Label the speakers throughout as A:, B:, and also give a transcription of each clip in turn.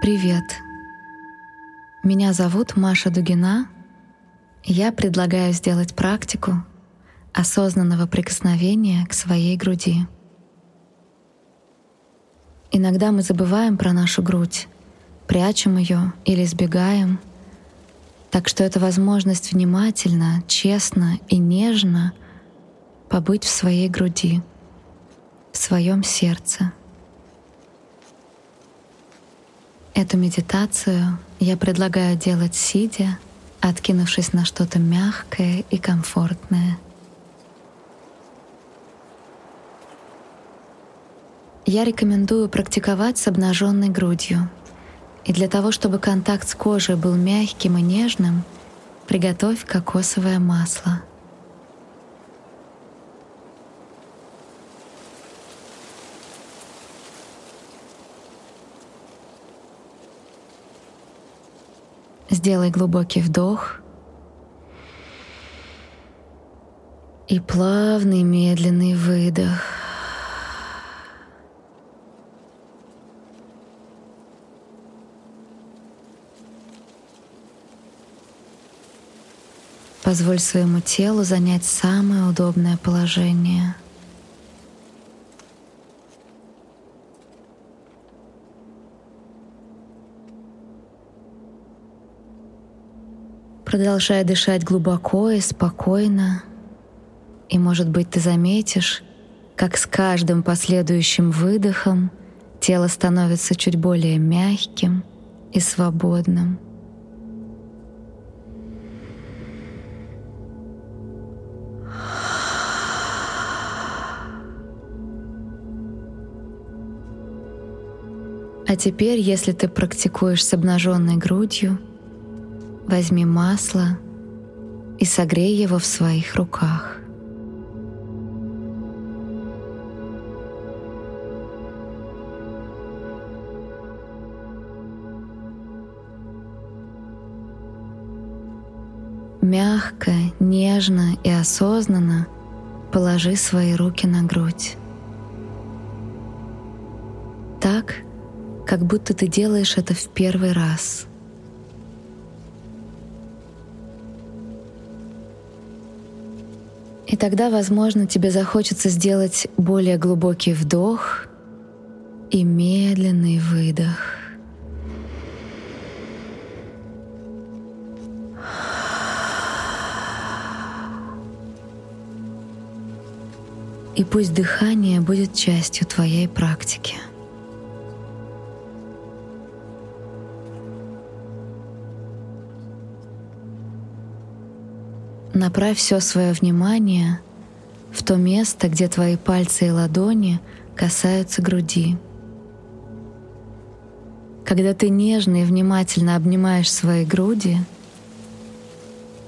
A: Привет. Меня зовут Маша Дугина. Я предлагаю сделать практику осознанного прикосновения к своей груди. Иногда мы забываем про нашу грудь, прячем ее или избегаем. Так что это возможность внимательно, честно и нежно побыть в своей груди, в своем сердце — Эту медитацию я предлагаю делать сидя, откинувшись на что-то мягкое и комфортное. Я рекомендую практиковать с обнаженной грудью. И для того, чтобы контакт с кожей был мягким и нежным, приготовь кокосовое масло — Сделай глубокий вдох и плавный медленный выдох. Позволь своему телу занять самое удобное положение — Продолжай дышать глубоко и спокойно. И, может быть, ты заметишь, как с каждым последующим выдохом тело становится чуть более мягким и свободным. А теперь, если ты практикуешь с обнаженной грудью, Возьми масло и согрей его в своих руках. Мягко, нежно и осознанно положи свои руки на грудь. Так, как будто ты делаешь это в первый раз — И тогда, возможно, тебе захочется сделать более глубокий вдох и медленный выдох. И пусть дыхание будет частью твоей практики. Направь все свое внимание в то место, где твои пальцы и ладони касаются груди. Когда ты нежно и внимательно обнимаешь свои груди,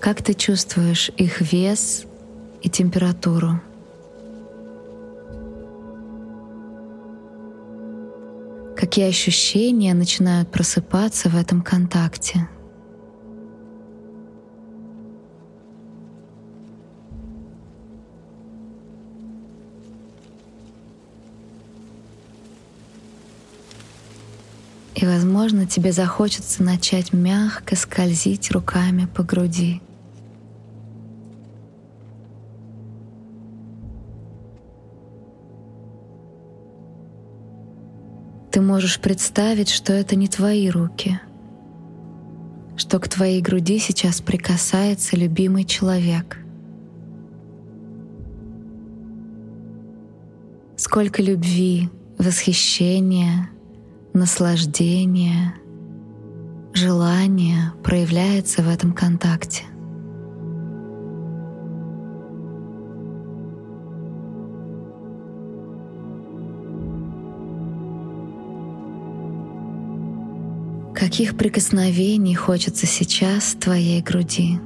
A: как ты чувствуешь их вес и температуру? Какие ощущения начинают просыпаться в этом контакте? И, возможно, тебе захочется начать мягко скользить руками по груди. Ты можешь представить, что это не твои руки, что к твоей груди сейчас прикасается любимый человек. Сколько любви, восхищения — наслаждение, желание проявляется в этом контакте. Каких прикосновений хочется сейчас твоей груди?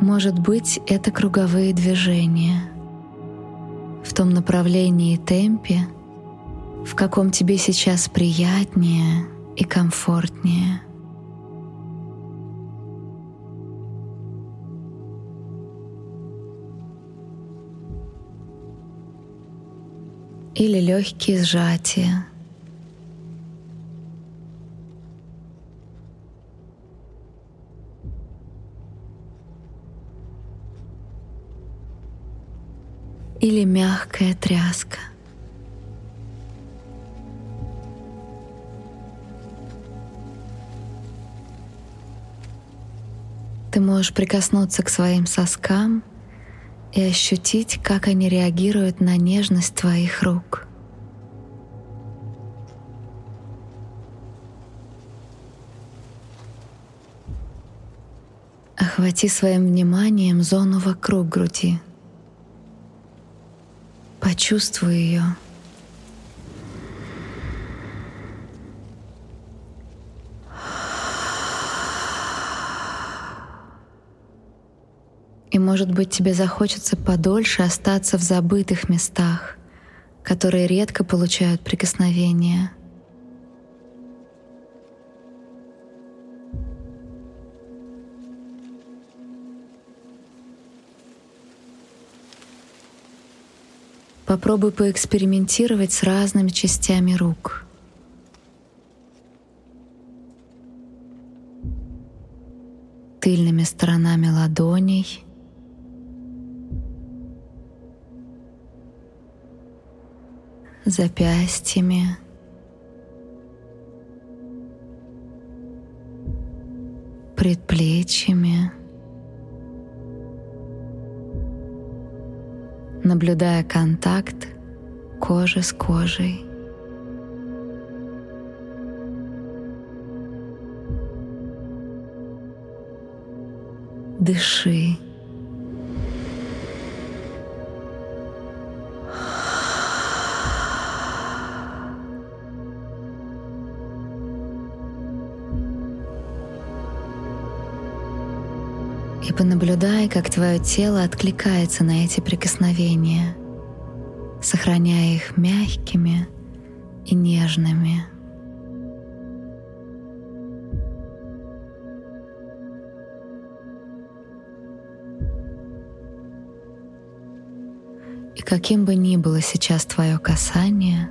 A: Может быть, это круговые движения — в том направлении и темпе, в каком тебе сейчас приятнее и комфортнее. или легкие сжатия. Или мягкая тряска. Ты можешь прикоснуться к своим соскам и ощутить, как они реагируют на нежность твоих рук. Охвати своим вниманием зону вокруг груди. Почувствуй ее. И, может быть, тебе захочется подольше остаться в забытых местах, которые редко получают прикосновения. Попробуй поэкспериментировать с разными частями рук. Тыльными сторонами ладоней — запястьями, наблюдая контакт кожи с кожей. Дыши. И понаблюдай, как твое тело откликается на эти прикосновения, сохраняя их мягкими и нежными. И каким бы ни было сейчас твое касание,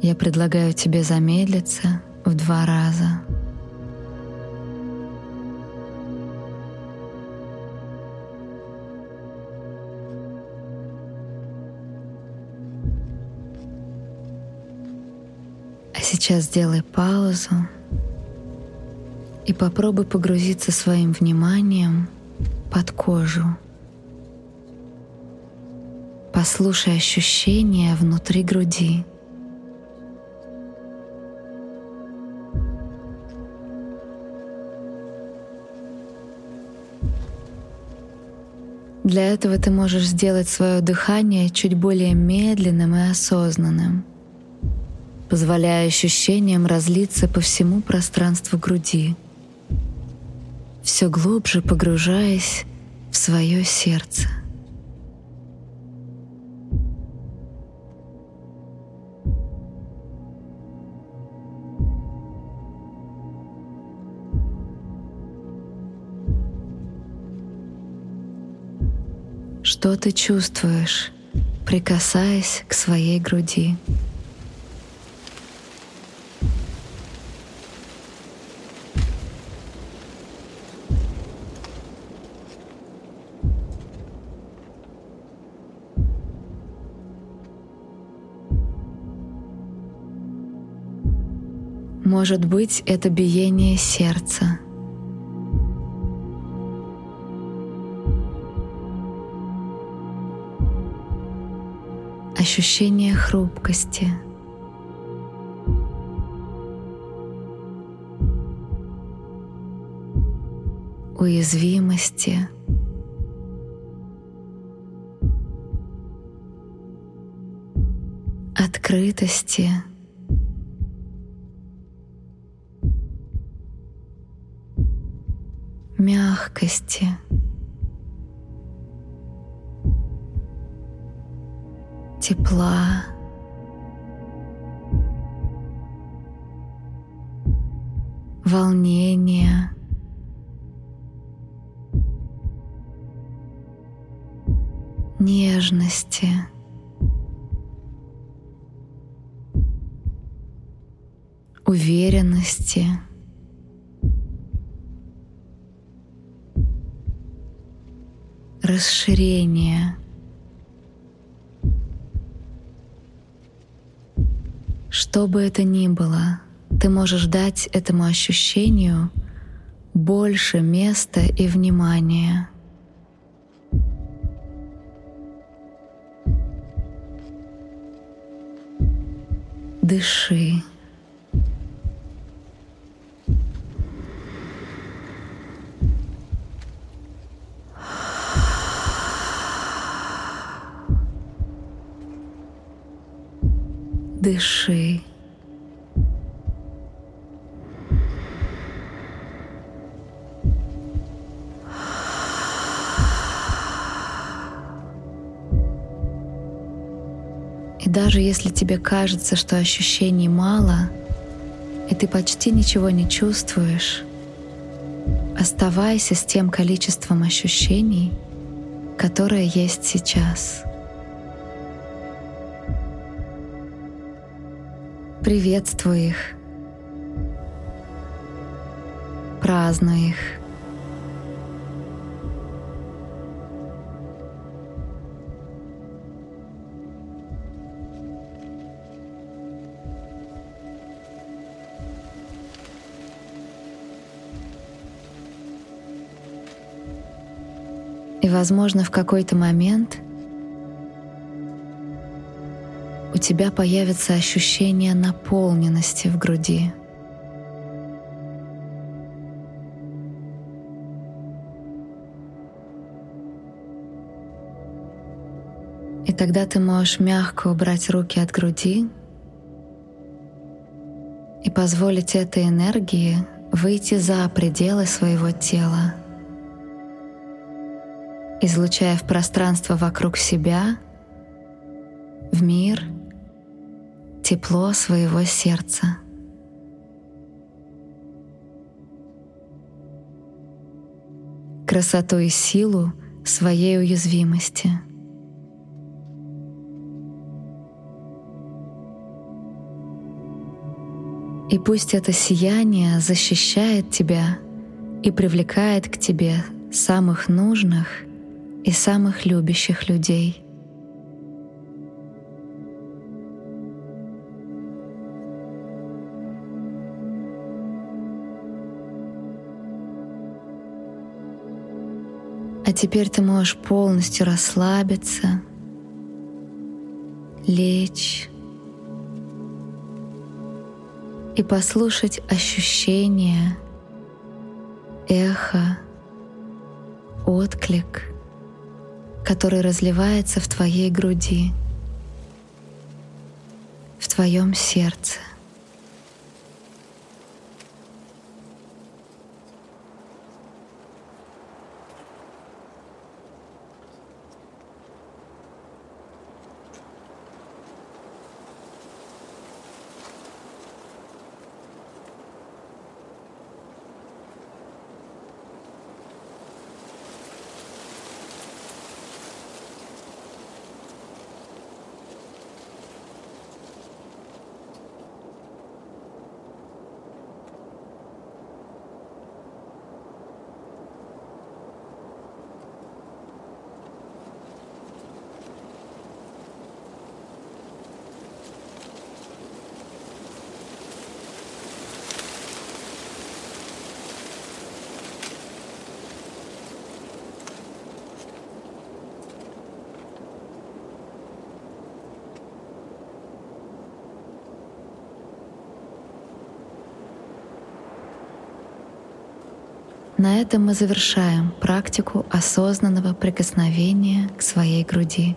A: я предлагаю тебе замедлиться в два раза — Сейчас сделай паузу и попробуй погрузиться своим вниманием под кожу. Послушай ощущения внутри груди. Для этого ты можешь сделать свое дыхание чуть более медленным и осознанным — позволяя ощущениям разлиться по всему пространству груди, все глубже погружаясь в свое сердце. Что ты чувствуешь, прикасаясь к своей груди? Может быть, это биение сердца. Ощущение хрупкости. Уязвимости. Открытости. мягкости. Тепла. Волнения. Нежности. Уверенности. Уверенности. Расширения. Что бы это ни было, ты можешь дать этому ощущению больше места и внимания. Дыши. Дыши. И даже если тебе кажется, что ощущений мало, и ты почти ничего не чувствуешь, оставайся с тем количеством ощущений, которое есть сейчас. Приветствуй их. Празднуй их. И, возможно, в какой-то момент у тебя появится ощущение наполненности в груди. И тогда ты можешь мягко убрать руки от груди и позволить этой энергии выйти за пределы своего тела, излучая в пространство вокруг себя, в мир — тепло своего сердца. Красоту и силу своей уязвимости. И пусть это сияние защищает тебя и привлекает к тебе самых нужных и самых любящих людей — теперь ты можешь полностью расслабиться, лечь и послушать ощущения, эхо, отклик, который разливается в твоей груди, в твоем сердце. На этом мы завершаем практику осознанного прикосновения к своей груди.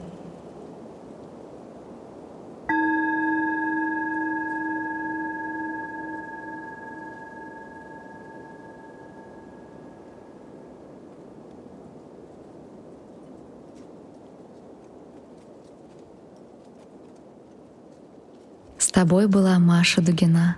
A: С тобой была Маша Дугина.